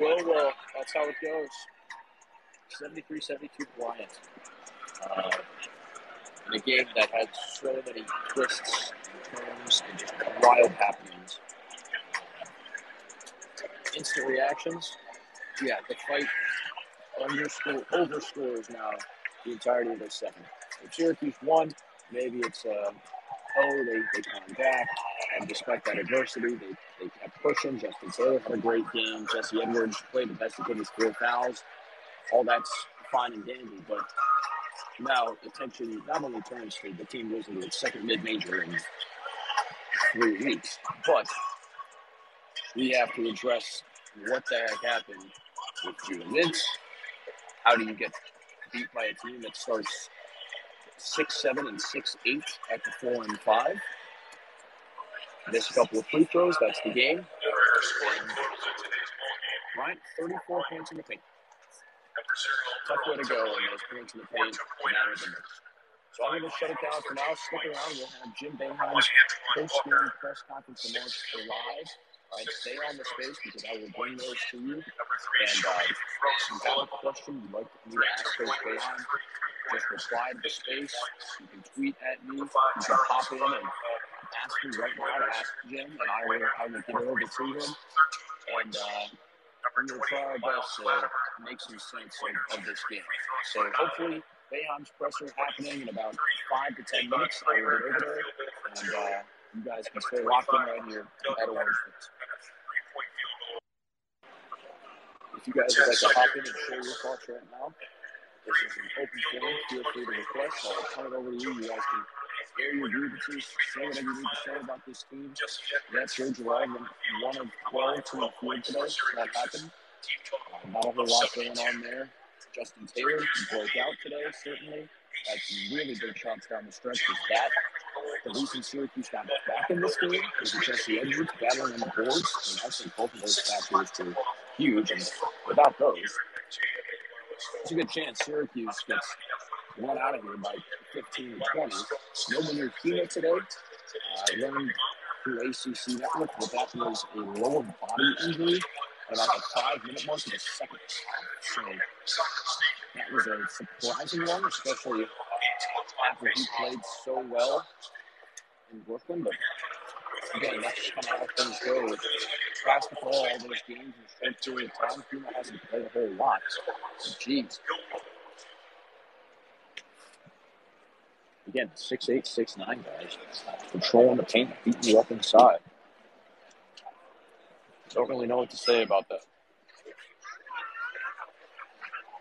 Well, well, that's how it goes. 73-72 Bryant. Uh, in a game that had so many twists and turns and just wild happenings. Instant reactions. Yeah, the fight underscore overscores now the entirety of this second. If Syracuse won, maybe it's uh, oh they, they come back and despite that adversity they, pushing. Justin Taylor had a great game. Jesse Edwards played the best he could with four fouls. All that's fine and dandy, but now attention not only turns to the team losing its second mid-major in three weeks, but we have to address what the heck happened with Jalen Mintz. How do you get beat by a team that starts six seven and six eight at the four and five? Missed a couple of free throws. That's the game. Right, 34 points in the paint. Tough way to go, and those points in the paint. So I'm going to shut it down for now. Stick around. We'll have Jim Boeheim's post-game press conference announced live. All right, stay on the space because I will bring those to you. And uh, if you have a question you'd like me to ask Coach Boeheim, just reply to the space. You can tweet at me. You can pop in and ask me right now to ask Jim, and I will, I will get over to him. And uh, we will try our best to make some sense of, of this game. So hopefully, Boeheim's presser happening in about five to ten minutes. I will get over there, and uh, you guys can stay locked in right here at Orange. If you guys would like to hop in and share your thoughts right now, this is an open forum. Feel free to request. I'll turn it over to you. You guys can your grievances, say whatever you need to say about this team. That's Joe Girard, one of 12 to the field today. That happened. Not a whole lot going on there. Justin Taylor broke out today, certainly. Had really big shots down the stretch with that. The reason Syracuse got back in this game was Jesse Edwards battling on the boards. And I think both of those factors were huge. And without those, there's a good chance Syracuse gets one out of here by 15 to 20. No Mounir Hima today. Uh, I learned through ACC Network that that was a lower body injury about the five minute mark of the second half. So that was a surprising one, especially after he played so well in Brooklyn. But again, that's kind of how things go basketball, all those games in a short time. Hima hasn't played a whole lot. Jeez. Again, six eight, six nine guys controlling the paint, beating you up inside. Don't really know what to say about that.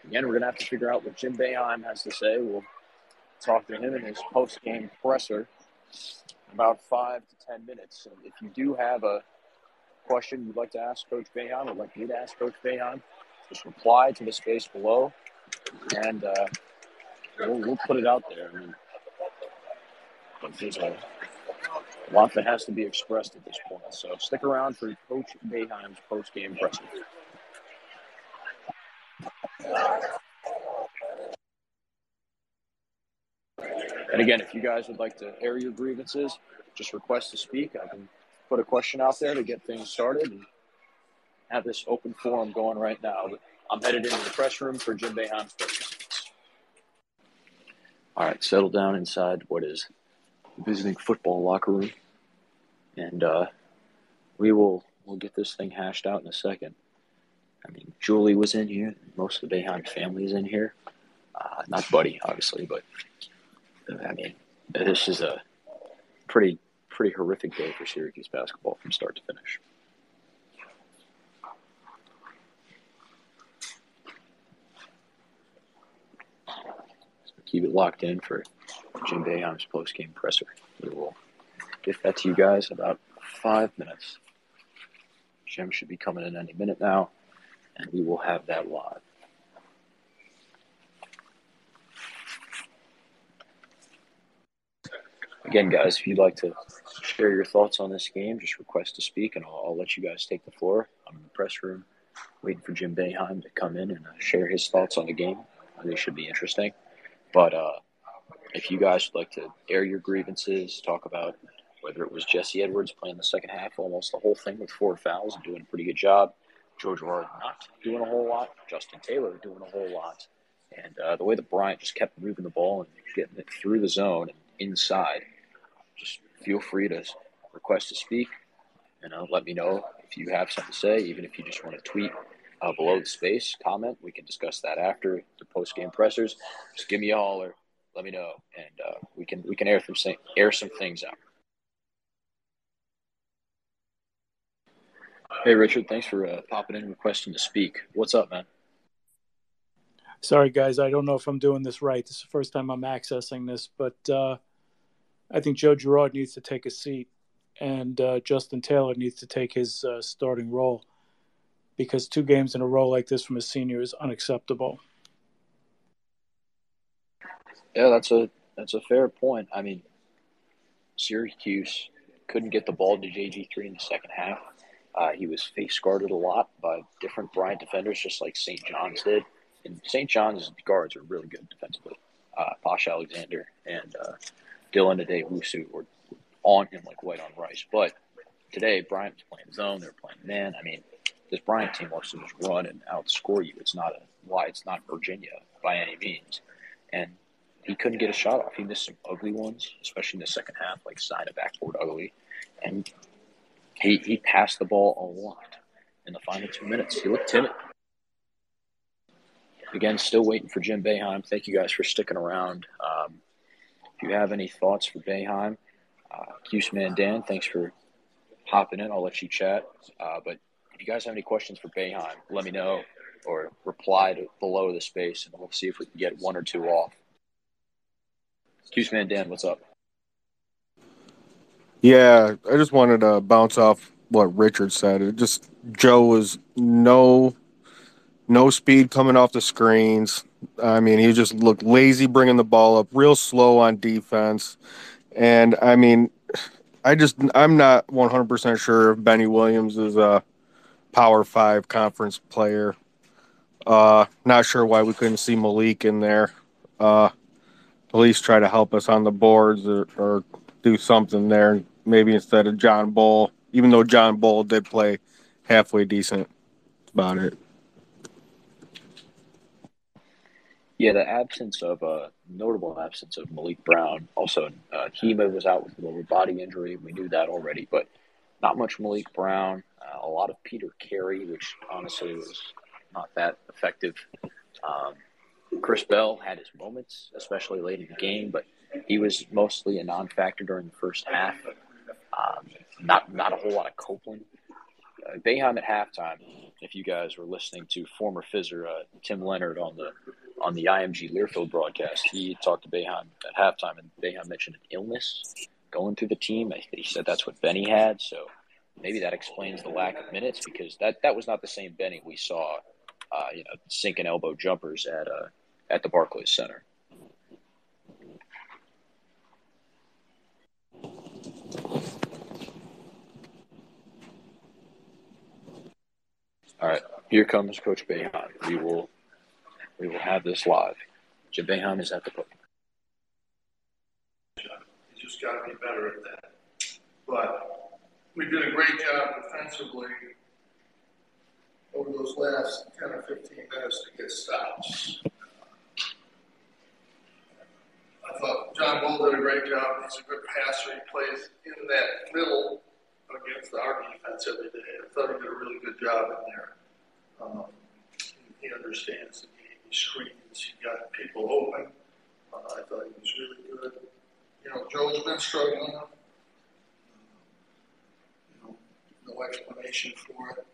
Again, we're gonna have to figure out what Jim Boeheim has to say. We'll talk to him in his post game presser in about five to ten minutes. And if you do have a question you'd like to ask Coach Boeheim or like me to ask Coach Boeheim, just reply to the space below, and uh, we'll, we'll put it out there. I mean, a lot that has to be expressed at this point. So stick around for Coach Boeheim's post-game presser. And again, if you guys would like to air your grievances, just request to speak. I can put a question out there to get things started and have this open forum going right now. But I'm headed into the press room for Jim Boeheim's press All right, settle down inside what is visiting football locker room, and uh, we will we'll get this thing hashed out in a second. I mean, Julie was in here. Most of the Boeheim family is in here. Uh, not Buddy, obviously, but I mean, this is a pretty pretty horrific day for Syracuse basketball from start to finish. Keep it locked in for Jim Boeheim's post-game presser. We will get that to you guys about five minutes. Jim should be coming in any minute now, and we will have that live. Again, guys, if you'd like to share your thoughts on this game, just request to speak, and I'll, I'll let you guys take the floor. I'm in the press room waiting for Jim Boeheim to come in and uh, share his thoughts on the game. They should be interesting. But uh, if you guys would like to air your grievances, talk about whether it was Jesse Edwards playing the second half, almost the whole thing with four fouls and doing a pretty good job, Joe Girard not doing a whole lot, Justin Taylor doing a whole lot, and uh, the way that Bryant just kept moving the ball and getting it through the zone and inside. Just feel free to request to speak. You know, let me know if you have something to say, even if you just want to tweet uh, below the space, comment. We can discuss that after the post game pressers. Just give me a holler, let me know, and uh, we can we can air some air some things out. Hey Richard, thanks for uh, popping in, requesting to speak. What's up, man? Sorry, guys, I don't know if I'm doing this right. This is the first time I'm accessing this, but uh, I think Joe Girard needs to take a seat and uh, Justin Taylor needs to take his uh, starting role because two games in a row like this from a senior is unacceptable. Yeah, that's a that's a fair point. I mean, Syracuse couldn't get the ball to JG three in the second half. Uh, he was face guarded a lot by different Bryant defenders, just like St. John's did. And St. John's guards are really good defensively. Uh, Posh Alexander and uh, Dylan Addae-Wusu were on him like white on rice. But today, Bryant was playing zone. They were playing man. I mean, this Bryant team wants to just run and outscore you. It's not a why it's not Virginia by any means. And he couldn't get a shot off. He missed some ugly ones, especially in the second half, like side of backboard ugly. And he he passed the ball a lot in the final two minutes. He looked timid. Again, still waiting for Jim Boeheim. Thank you guys for sticking around. Um, if you have any thoughts for Boeheim, uh, Cuse Man Dan, thanks for hopping in. I'll let you chat. Uh, but if you guys have any questions for Boeheim, let me know or reply to below the space, and we'll see if we can get one or two off. Cuse Man Dan, what's up? Yeah, I just wanted to bounce off what Richard said. It just Joe was no no speed coming off the screens. I mean, he just looked lazy bringing the ball up, real slow on defense. And I mean, I just I'm not 100% sure if Benny Williams is a Power 5 conference player. Uh not sure why we couldn't see Malik in there. Uh at least try to help us on the boards or, or do something there maybe instead of John Bull, even though John Bull did play halfway decent. About it. Yeah, the absence of a uh, notable absence of Malik Brown. Also, uh, Hima was out with a lower body injury. We knew that already, but not much Malik Brown. Uh, a lot of Peter Carey, which honestly was not that effective. Um, Chris Bell had his moments, especially late in the game, but he was mostly a non-factor during the first half. Um, not not a whole lot of Copeland. Uh, Boeheim at halftime. If you guys were listening to former Fizzer uh, Tim Leonard on the on the IMG Learfield broadcast, he talked to Boeheim at halftime, and Boeheim mentioned an illness going through the team. He said that's what Benny had, so maybe that explains the lack of minutes because that that was not the same Benny we saw, uh, you know, sinking elbow jumpers at uh, at the Barclays Center. All right, here comes Coach Boeheim. We will we will have this live. Jim Boeheim is at the podium. You just got to be better at that. But we did a great job defensively over those last 10 or 15 minutes to get stops. John Bull did a great job. He's a good passer. He plays in that middle against our defense every day. I thought he did a really good job in there. Um, he, he understands the game. He screens. He got people open. Uh, I thought he was really good. You know, Joe's been struggling. Uh, you know, no explanation for it.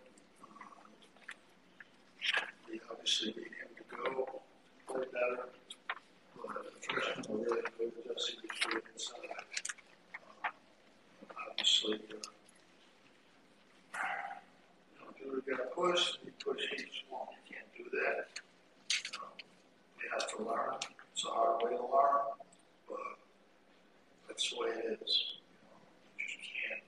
Uh, we obviously need him to go play better. Freshman were really good. Was inside. We're to push, we push each. You can't do that. Um, you have to learn. It's a hard way to learn, but that's the way it is. You, know, you just can't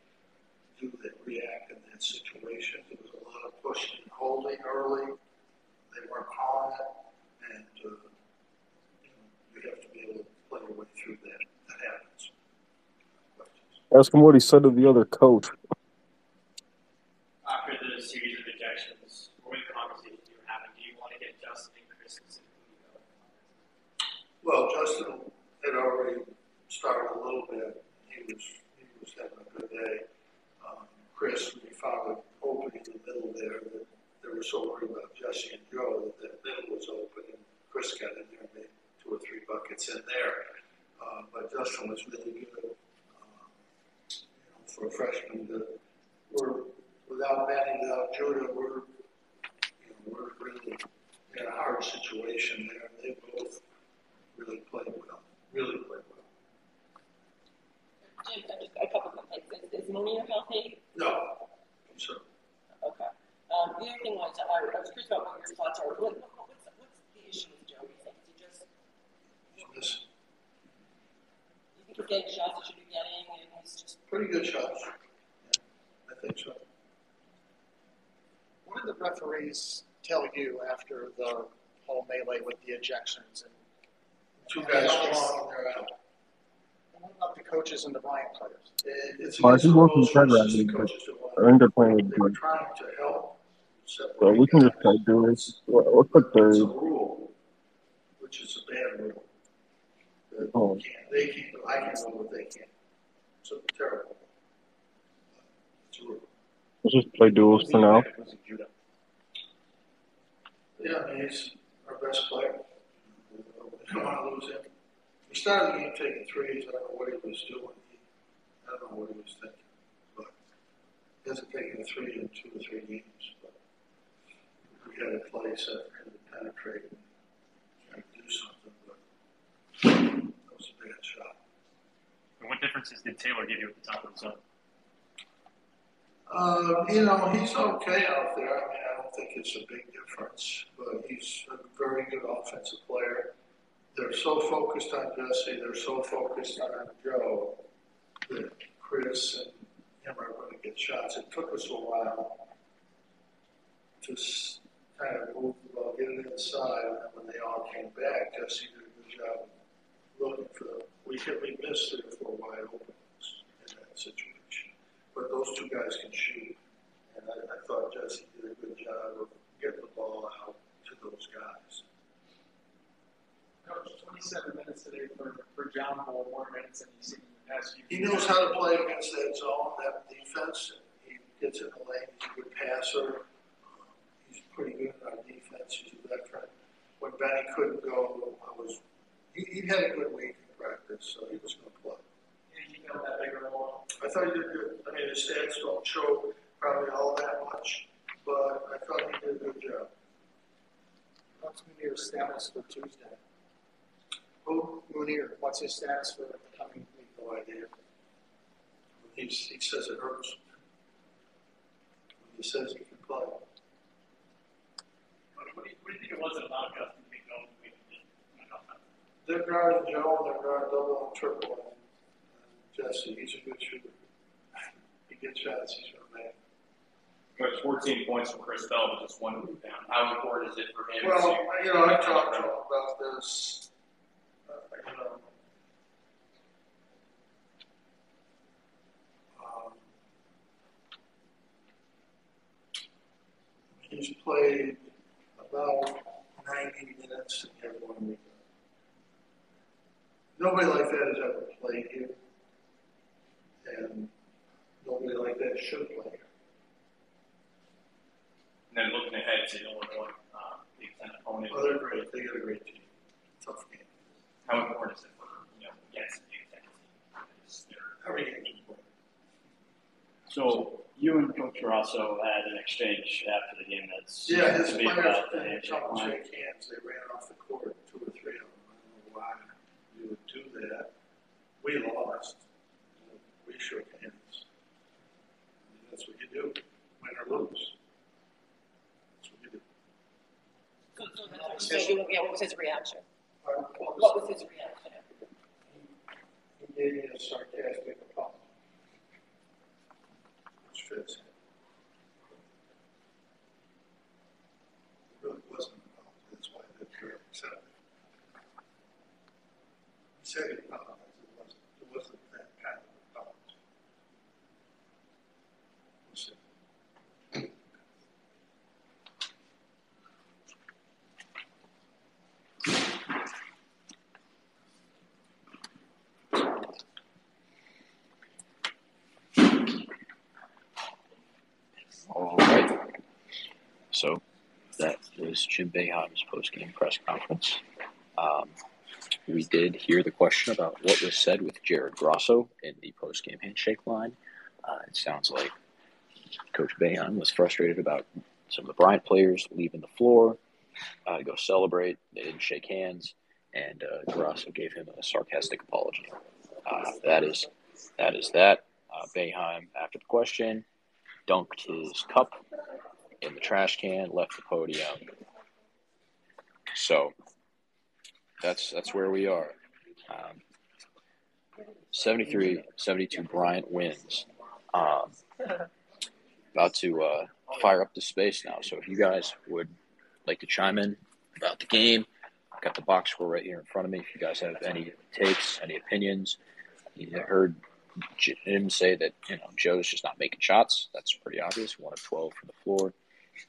do that, react in that situation. There was a lot of pushing holding early. They weren't calling it, and uh, you, know, you have to be able to play your way through that. That happens. Ask him what he said to the other coach. After the series these are projections, what were the conversations you were having? Do you want to get Justin and Chris specifically? Well, Justin had already started a little bit. He was, he was having a good day. Um, Chris, he found an opening in the middle there that they were so worried about Jesse and Joe that that middle was open and Chris got in there and made two or three buckets in there. Uh, but Justin was really good. For a freshman to, we're, without Manny, without Judah, we're, you know, we're really in a hard situation there. They both really played well, really played well. Jim, just a couple of things. Is, is Munir healthy? No, I'm sorry. Okay. Um, the other thing was, I, I was curious about what your thoughts are. What, what, what's, what's the issue with Joe? You think? Is he just, Listen, you think he's getting shots he should be getting and he's just, pretty good shots. Yeah, I think so. What did the referees tell you after the whole melee with the ejections? And, Two guys long and they're out. and what about the coaches and the Bryant players? It- It's Well, I against think the we're rules concerned for about assistant it, but coaches to want- I think they're playing with They were good. trying to help separate. So we can just try to do this. What- What's the It's a third? rule, which is a bad rule. Oh. you can't, they can't, I can go, but they can't. A terrible. It's a rule. Let's just play duels for now. Yeah, he's our best player. We don't want to lose him. He started the game taking threes. I don't know what he was doing. I don't know what he was thinking. But he hasn't taken a three in two or three games. But we had a play him to penetrate and do something. But that was a bad shot. And what differences did Taylor give you at the top of the zone? Uh, you know, he's okay out there. I mean, I don't think it's a big difference, but he's a very good offensive player. They're so focused on Jesse, they're so focused on Joe that Chris and him are going to get shots. It took us a while to kind of move the ball, get it inside, and then when they all came back, Jesse did a good job looking for them. We hit, we missed three or four wide openings in that situation. But those two guys can shoot. And I, I thought Jesse did a good job of getting the ball out to those guys. Coach, 27 minutes today for, for John Ball, more minutes than he's seen in the past few He knows how to play against that zone, that defense. He gets in the lane, he's a good passer. He's pretty good our defense, he's a veteran. When Benny couldn't go, I was, he, he had a good week practice, so he was gonna play. He felt that bigger ball. I thought he did good. I mean, his stats don't show probably all that much, but I thought he did a good job. What's Munir's status for Tuesday? Who? Munir, what's his status for the coming week? No idea. He's, he says it hurts. He says he can play. What, what, do you, what do you think it was about Justin being going the way he did? They're guarding Joe, and they're guarding double and triple, and Jesse, he's a good shooter. He gets shots, he's gonna make. Coach, 14 points from Chris Bell, but just one rebound. How important is it for him Well, to? you know, I've talked to him about this, uh, you know. Um, He's played about ninety minutes and he had one. Nobody like that has ever played here. And nobody like that should play here. And then looking ahead to Illinois, uh, Big Ten opponent, Well, they're great, they got a great team, tough game. how important is it for, you know, against the Big Ten team? Is Every game's important. So you and Coach Rosso had an exchange after the game that's Yeah, his to be players didn't handshake come and shake hands, they ran off the court, two or three of them, I don't know why you would do that. We lost, we shook hands. That's what you do, win or lose. That's what you do. so, so that's what you yeah, what was his reaction? What What was his reaction? He gave me a sarcastic apology. Which fits him. It really wasn't an apology, that's why I didn't really accept it. He said he apologized, it wasn't, it wasn't that kind of apology. We'll see. So that was Jim Boeheim's post-game press conference. Um, we did hear the question about what was said with Jared Grasso in the post-game handshake line. Uh, it sounds like Coach Boeheim was frustrated about some of the Bryant players leaving the floor uh, to go celebrate. They didn't shake hands, and uh, Grasso gave him a sarcastic apology. Uh, that is that is that. Uh, Boeheim, after the question, dunked his cup in the trash can, left the podium. So that's that's where we are. Um, 73 72 Bryant wins. Um, about to uh, fire up the space now. So if you guys would like to chime in about the game, I've got the box score right here in front of me. If you guys have any takes, any opinions, you heard Jim say that you know Joe's just not making shots. That's pretty obvious. One of twelve from the floor,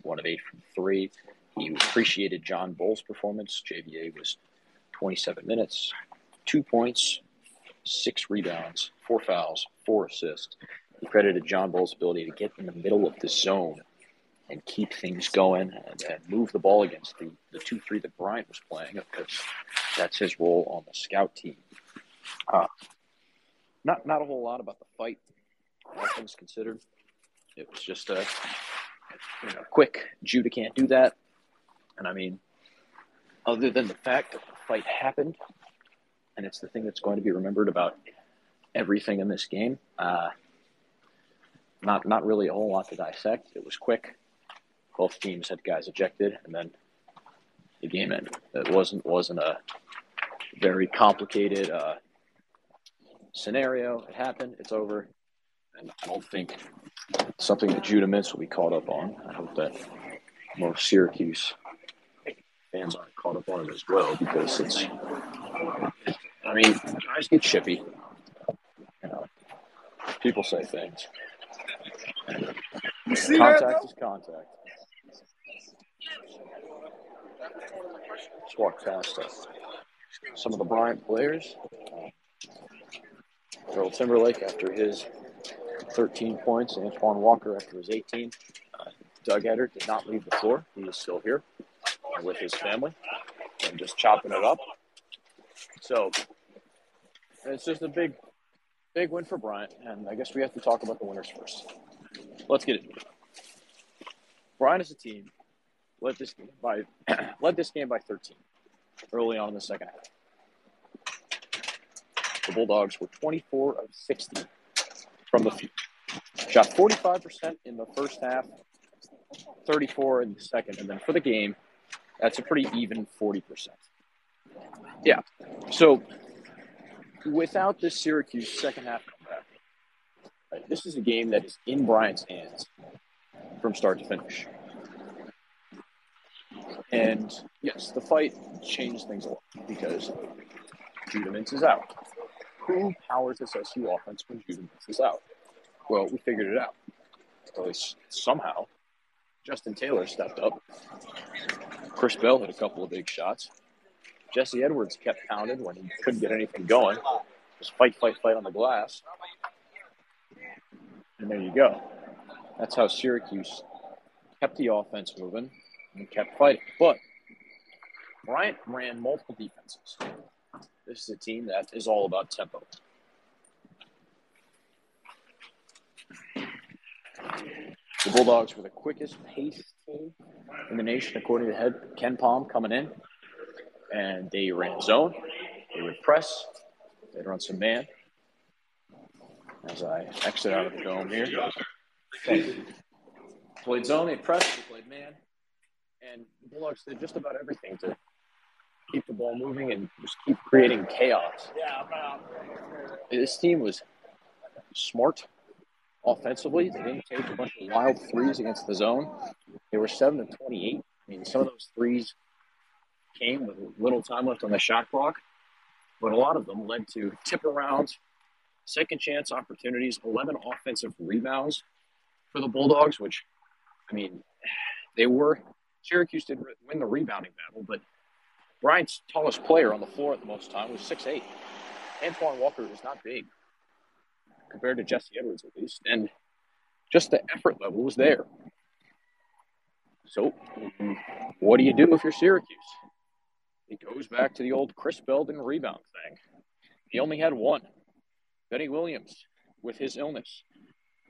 one of eight from three. He appreciated John Bull's performance. JVA was 27 minutes, two points, six rebounds, four fouls, four assists. He credited John Bull's ability to get in the middle of the zone and keep things going and, and move the ball against the, the 2 3 that Bryant was playing because that's his role on the scout team. Uh, not, not a whole lot about the fight, all things considered. It was just a you know, quick. Judah can't do that. And I mean, other than the fact that the fight happened, and it's the thing that's going to be remembered about everything in this game. Uh, not not really a whole lot to dissect. It was quick. Both teams had guys ejected, and then the game ended. It wasn't wasn't a very complicated uh, scenario. It happened. It's over, and I don't think something that Judah Mintz will be caught up on. I hope that most Syracuse fans aren't caught up on it as well because it's. I mean, guys get chippy. You know, people say things. You see contact is contact. Just walk past uh, some of the Bryant players. Earl Timberlake after his 13 points, Antoine Walker after his 18. Uh, Doug Edert did not leave the floor. He is still here with his family and just chopping it up. So it's just a big, big win for Bryant. And I guess we have to talk about the winners first. Let's get it. Bryant as a team led this game by led this game by 13 early on in the second half. The Bulldogs were 24 of 60 from the field. Shot 45% in the first half, 34 in the second, and then for the game, that's a pretty even 40%. Yeah. So without this Syracuse second half comeback, right, this is a game that is in Bryant's hands from start to finish. And yes, the fight changed things a lot because Judah Mintz is out. Who powers this SU offense when Judah is out? Well, we figured it out. At least somehow. Justin Taylor stepped up. Chris Bell hit a couple of big shots. Jesse Edwards kept pounding when he couldn't get anything going. Just fight, fight, fight on the glass. And there you go. That's how Syracuse kept the offense moving and kept fighting. But Bryant ran multiple defenses. This is a team that is all about tempo. The Bulldogs were the quickest paced team in the nation, according to head KenPom coming in. And they ran zone, they would press, they'd run some man. As I exit out of the dome here, okay. played zone, they pressed, they played man. And the Bulldogs did just about everything to keep the ball moving and just keep creating chaos. This team was smart offensively. They didn't take a bunch of wild threes against the zone. They were seven to twenty-eight. I mean, some of those threes came with little time left on the shot clock, but a lot of them led to tip arounds, second chance opportunities, eleven offensive rebounds for the Bulldogs. Which, I mean, they were Syracuse did win the rebounding battle, but Bryant's tallest player on the floor at the most time was six eight. Antoine Walker is not big compared to Jesse Edwards, at least. And just the effort level was there. So, what do you do if you're Syracuse? It goes back to the old Chris Belden rebound thing. He only had one. Benny Williams, with his illness,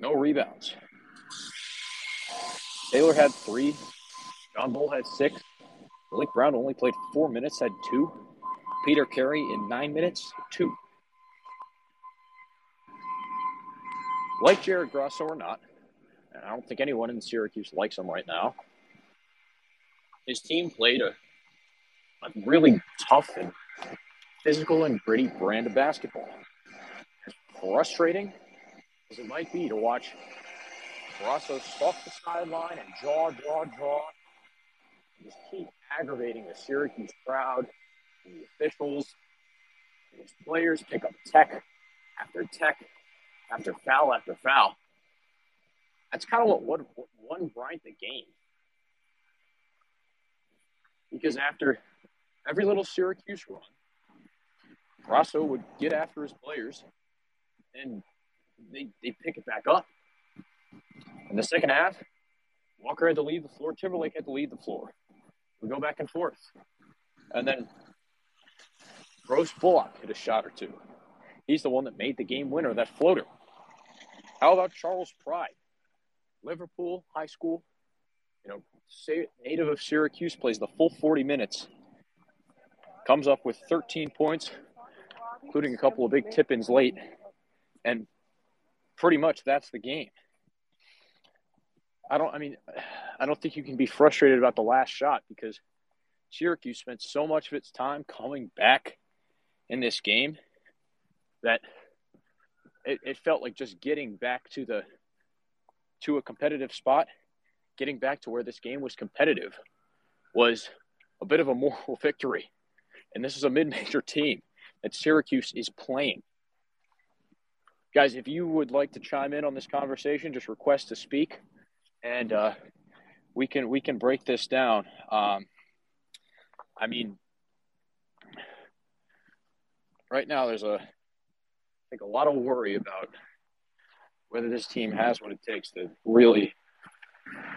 no rebounds. Taylor had three. John Bull had six. Malik Brown only played four minutes, had two. Peter Carey in nine minutes, two. Like Jared Grasso or not, and I don't think anyone in Syracuse likes him right now, his team played a, a really tough and physical and gritty brand of basketball. As frustrating as it might be to watch Grasso stalk the sideline and jaw, jaw, jaw, just keep aggravating the Syracuse crowd the officials his players pick up tech after tech after foul after foul. That's kind of what, what, won Bryant the game. Because after every little Syracuse run, Grasso would get after his players and they, they pick it back up. In the second half, Walker had to leave the floor, Timberlake had to leave the floor. We go back and forth. And then Gross Bullock hit a shot or two. He's the one that made the game winner, that floater. How about Charles Pride? Liverpool High School, you know, native of Syracuse, plays the full 40 minutes, comes up with 13 points, including a couple of big tip ins late, and pretty much that's the game. I don't, I mean, I don't think you can be frustrated about the last shot because Syracuse spent so much of its time coming back in this game that it, it felt like just getting back to the to a competitive spot, getting back to where this game was competitive was a bit of a moral victory. And this is a mid-major team that Syracuse is playing. Guys, if you would like to chime in on this conversation, just request to speak, and uh, we can we can break this down. Um, I mean, right now there's a I think a lot of worry about whether this team has what it takes to really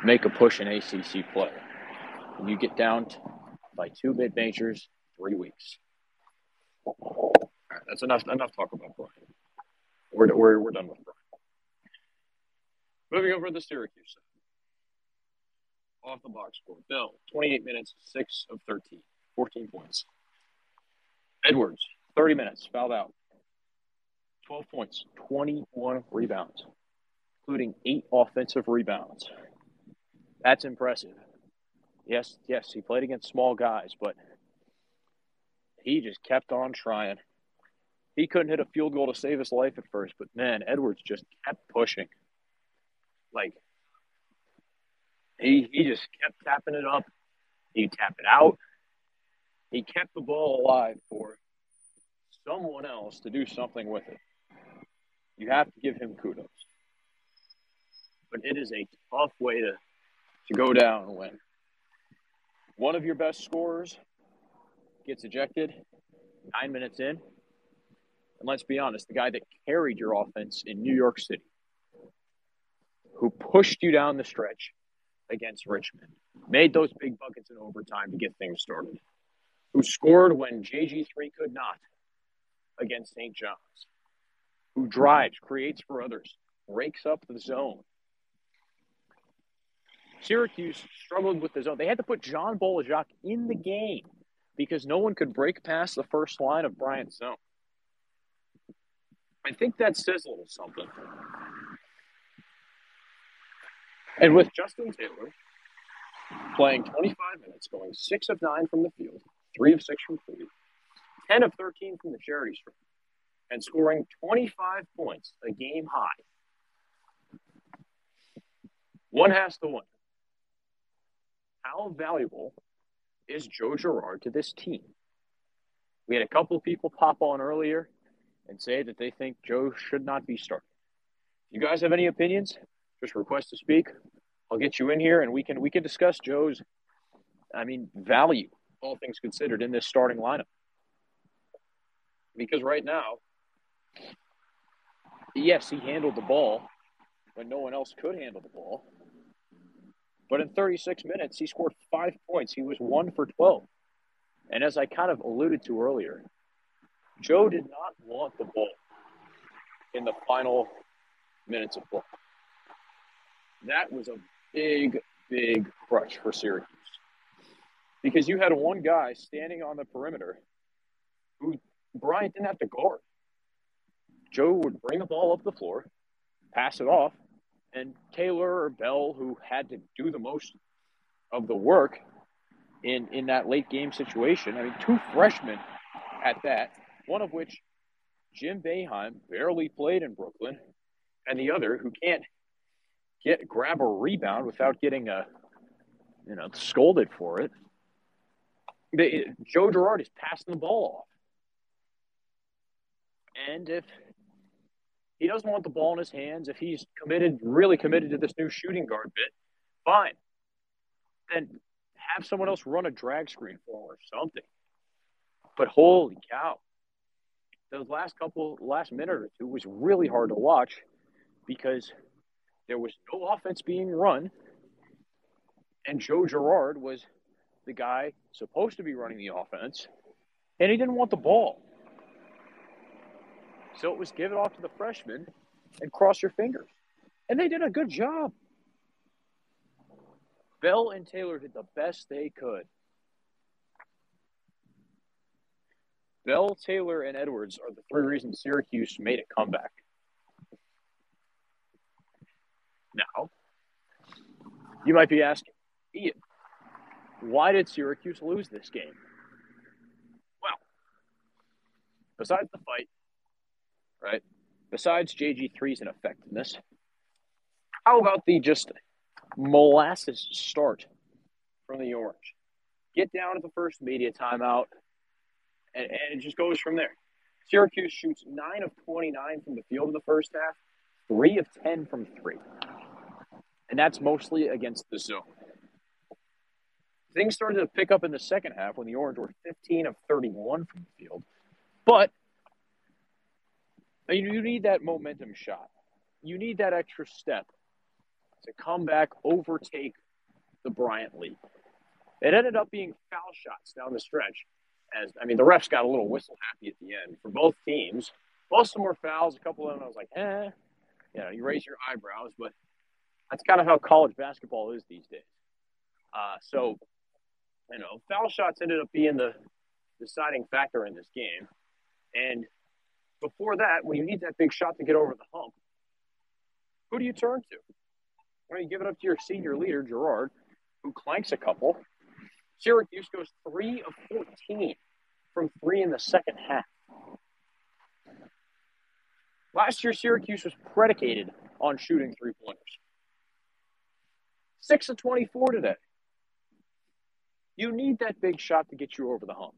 make a push in ACC play. You get down by two mid majors, three weeks. that's enough. Enough talk about Bryant. We're, we're, we're done with Bryant. Moving over to the Syracuse side. Off the box score. Bell, 28 minutes, 6 of 13, 14 points. Edwards, 30 minutes, fouled out. 12 points, 21 rebounds, including eight offensive rebounds. That's impressive. Yes, yes, he played against small guys, but he just kept on trying. He couldn't hit a field goal to save his life at first, but man, Edwards just kept pushing. Like he he just kept tapping it up. He'd tap it out. He kept the ball alive for someone else to do something with it. You have to give him kudos. But it is a tough way to, to go down when one of your best scorers gets ejected nine minutes in. And let's be honest, the guy that carried your offense in New York City, who pushed you down the stretch against Richmond, made those big buckets in overtime to get things started, who scored when JG3 could not against St. John's, who drives, creates for others, breaks up the zone. Syracuse struggled with the zone. They had to put John Bol Ajak in the game because no one could break past the first line of Bryant's zone. I think that says a little something. And with Justin Taylor playing 25 minutes, going 6 of 9 from the field, 3 of 6 from three, 10 of 13 from the charity stripe, and scoring 25 points, a game high. One has to wonder how valuable is Joe Girard to this team? We had a couple of people pop on earlier and say that they think Joe should not be starting. You guys have any opinions? Just request to speak. I'll get you in here and we can we can discuss Joe's I mean value, all things considered, in this starting lineup. Because right now, yes, he handled the ball when no one else could handle the ball. But in 36 minutes, he scored five points. He was one for 12. And as I kind of alluded to earlier, Joe did not want the ball in the final minutes of play. That was a big, big crutch for Syracuse. Because you had one guy standing on the perimeter who Bryant didn't have to guard. Joe would bring the ball up the floor, pass it off, and Taylor or Bell, who had to do the most of the work in, in that late game situation. I mean, two freshmen at that, one of which Jim Boeheim barely played in Brooklyn, and the other who can't get grab a rebound without getting a you know scolded for it. They, Joe Girard is passing the ball off. And if he doesn't want the ball in his hands, if he's committed, really committed to this new shooting guard bit, fine. Then have someone else run a drag screen for him or something. But holy cow, those last couple, last minute or two was really hard to watch because there was no offense being run, and Joe Girard was the guy supposed to be running the offense, and he didn't want the ball. So it was give it off to the freshmen and cross your fingers. And they did a good job. Bell and Taylor did the best they could. Bell, Taylor, and Edwards are the three reasons Syracuse made a comeback. Now, you might be asking, Ian, why did Syracuse lose this game? Well, besides the fight, right? Besides JG3's ineffectiveness, how about the just molasses start from the Orange? Get down at the first media timeout, and, and it just goes from there. Syracuse shoots 9 of 29 from the field in the first half, 3 of 10 from 3. And that's mostly against the zone. Things started to pick up in the second half when the Orange were 15 of 31 from the field. But you need that momentum shot. You need that extra step to come back, overtake the Bryant lead. It ended up being foul shots down the stretch. As I mean, the refs got a little whistle happy at the end for both teams. Most of them were fouls. A couple of them, I was like, eh. You know, you raise your eyebrows, but that's kind of how college basketball is these days. Uh, so, you know, foul shots ended up being the deciding factor in this game. And before that, when you need that big shot to get over the hump, who do you turn to? Well, you give it up to your senior leader, Girard, who clanks a couple. Syracuse goes three of 14 from three in the second half. Last year, Syracuse was predicated on shooting three pointers. Six of 24 today. You need that big shot to get you over the hump.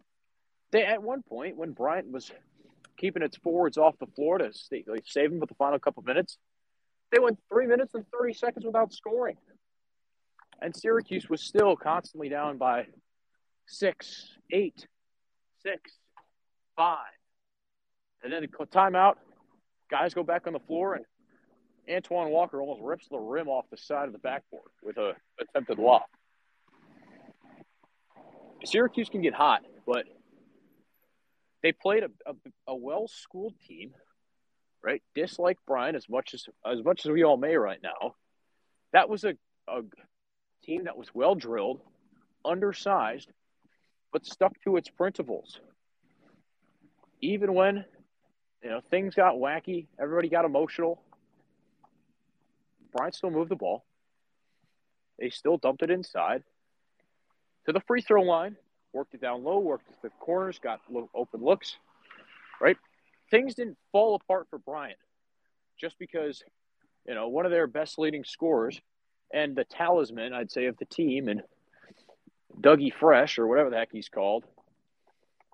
They, at one point, when Bryant was keeping its forwards off the floor to save them for the final couple minutes. They went three minutes and 30 seconds without scoring. And Syracuse was still constantly down by six, eight, six, five. And then the timeout, guys go back on the floor, and Antoine Walker almost rips the rim off the side of the backboard with a attempted lob. Syracuse can get hot, but – they played a, a, a well schooled team, right? Dislike Brian as much as as much as we all may right now. That was a, a team that was well drilled, undersized, but stuck to its principles. Even when you know things got wacky, everybody got emotional. Bryant still moved the ball. They still dumped it inside to the free throw line worked it down low, worked the corners, got open looks, right? Things didn't fall apart for Bryant just because, you know, one of their best leading scorers and the talisman, I'd say, of the team and Dougie Fresh or whatever the heck he's called,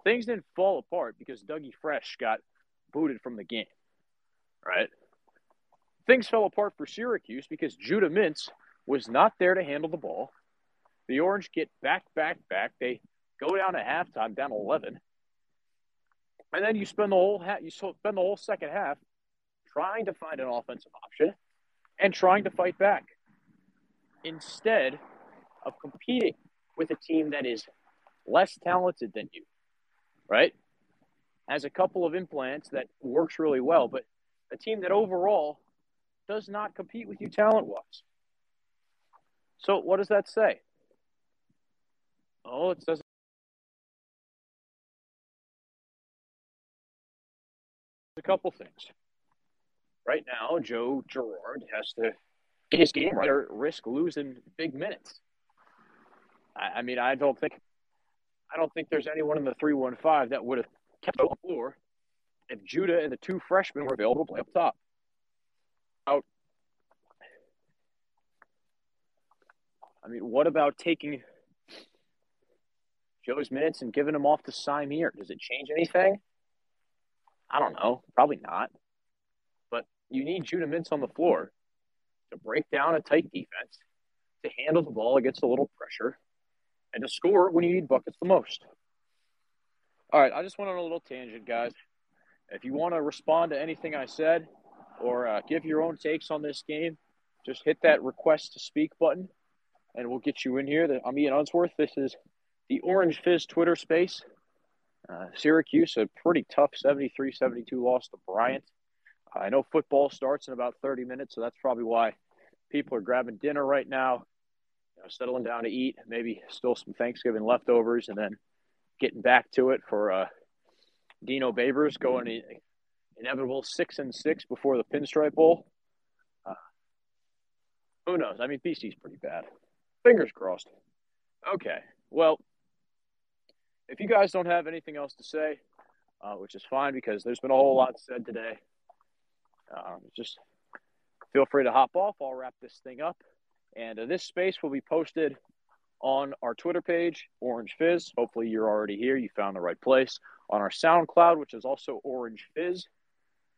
things didn't fall apart because Dougie Fresh got booted from the game, right? Things fell apart for Syracuse because Judah Mintz was not there to handle the ball. The Orange get back, back, back. They go down at halftime, down 11, and then you spend the whole ha- you spend the whole second half trying to find an offensive option and trying to fight back. instead of competing with a team that is less talented than you, right? Has a couple of implants that works really well, but a team that overall does not compete with you talent wise. So, what does that say? Oh, it doesn't. A couple things. Right now, Joe Girard has to get his game right or risk losing big minutes. I, I mean, I don't think, I don't think there's anyone in the three one five that would have kept the floor if Judah and the two freshmen were available to play up top. Out. I mean, what about taking Joe's minutes and giving him off to Symir? Does it change anything? I don't know. Probably not. But you need Judah Mintz on the floor to break down a tight defense, to handle the ball against a little pressure, and to score when you need buckets the most. All right, I just went on a little tangent, guys. If you want to respond to anything I said or uh, give your own takes on this game, just hit that request to speak button and we'll get you in here. I'm Ian Unsworth. This is the Orange Fizz Twitter space. Uh, Syracuse, a pretty tough 73 72 loss to Bryant. I know football starts in about 30 minutes, so that's probably why people are grabbing dinner right now, you know, settling down to eat, maybe still some Thanksgiving leftovers, and then getting back to it for uh, Dino Babers going in, inevitable six and six before the Pinstripe Bowl. Uh, who knows? I mean, BC's pretty bad. Fingers crossed. Okay. Well, if you guys don't have anything else to say, uh, which is fine because there's been a whole lot said today, um, just feel free to hop off. I'll wrap this thing up. And uh, this space will be posted on our Twitter page, Orange Fizz. Hopefully, you're already here. You found the right place. On our SoundCloud, which is also Orange Fizz.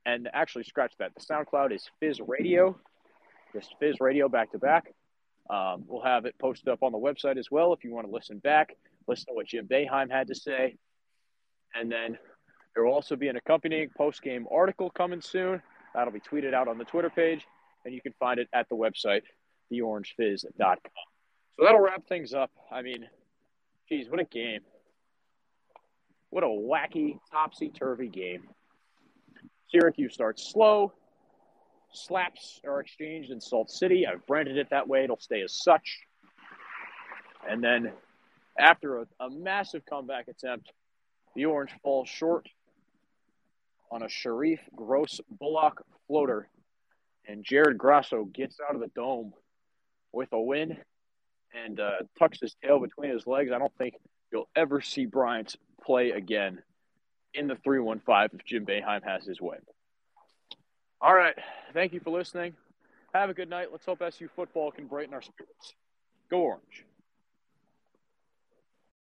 And actually, scratch that. The SoundCloud is Fizz Radio, just Fizz Radio back to back. Um, we'll have it posted up on the website as well if you want to listen back, listen to what Jim Boeheim had to say. And then there will also be an accompanying post game article coming soon. That'll be tweeted out on the Twitter page, and you can find it at the website, theorangefizz.com. So that'll wrap things up. I mean, geez, what a game. What a wacky, topsy turvy game. Syracuse starts slow. Slaps are exchanged in Salt City. I've branded it that way. It'll stay as such. And then after a, a massive comeback attempt, the Orange falls short on a Sherif Gross Bullock floater. And Jared Grasso gets out of the dome with a win and uh, tucks his tail between his legs. I don't think you'll ever see Bryant play again in the 315 if Jim Boeheim has his way. All right. Thank you for listening. Have a good night. Let's hope SU football can brighten our spirits. Go Orange.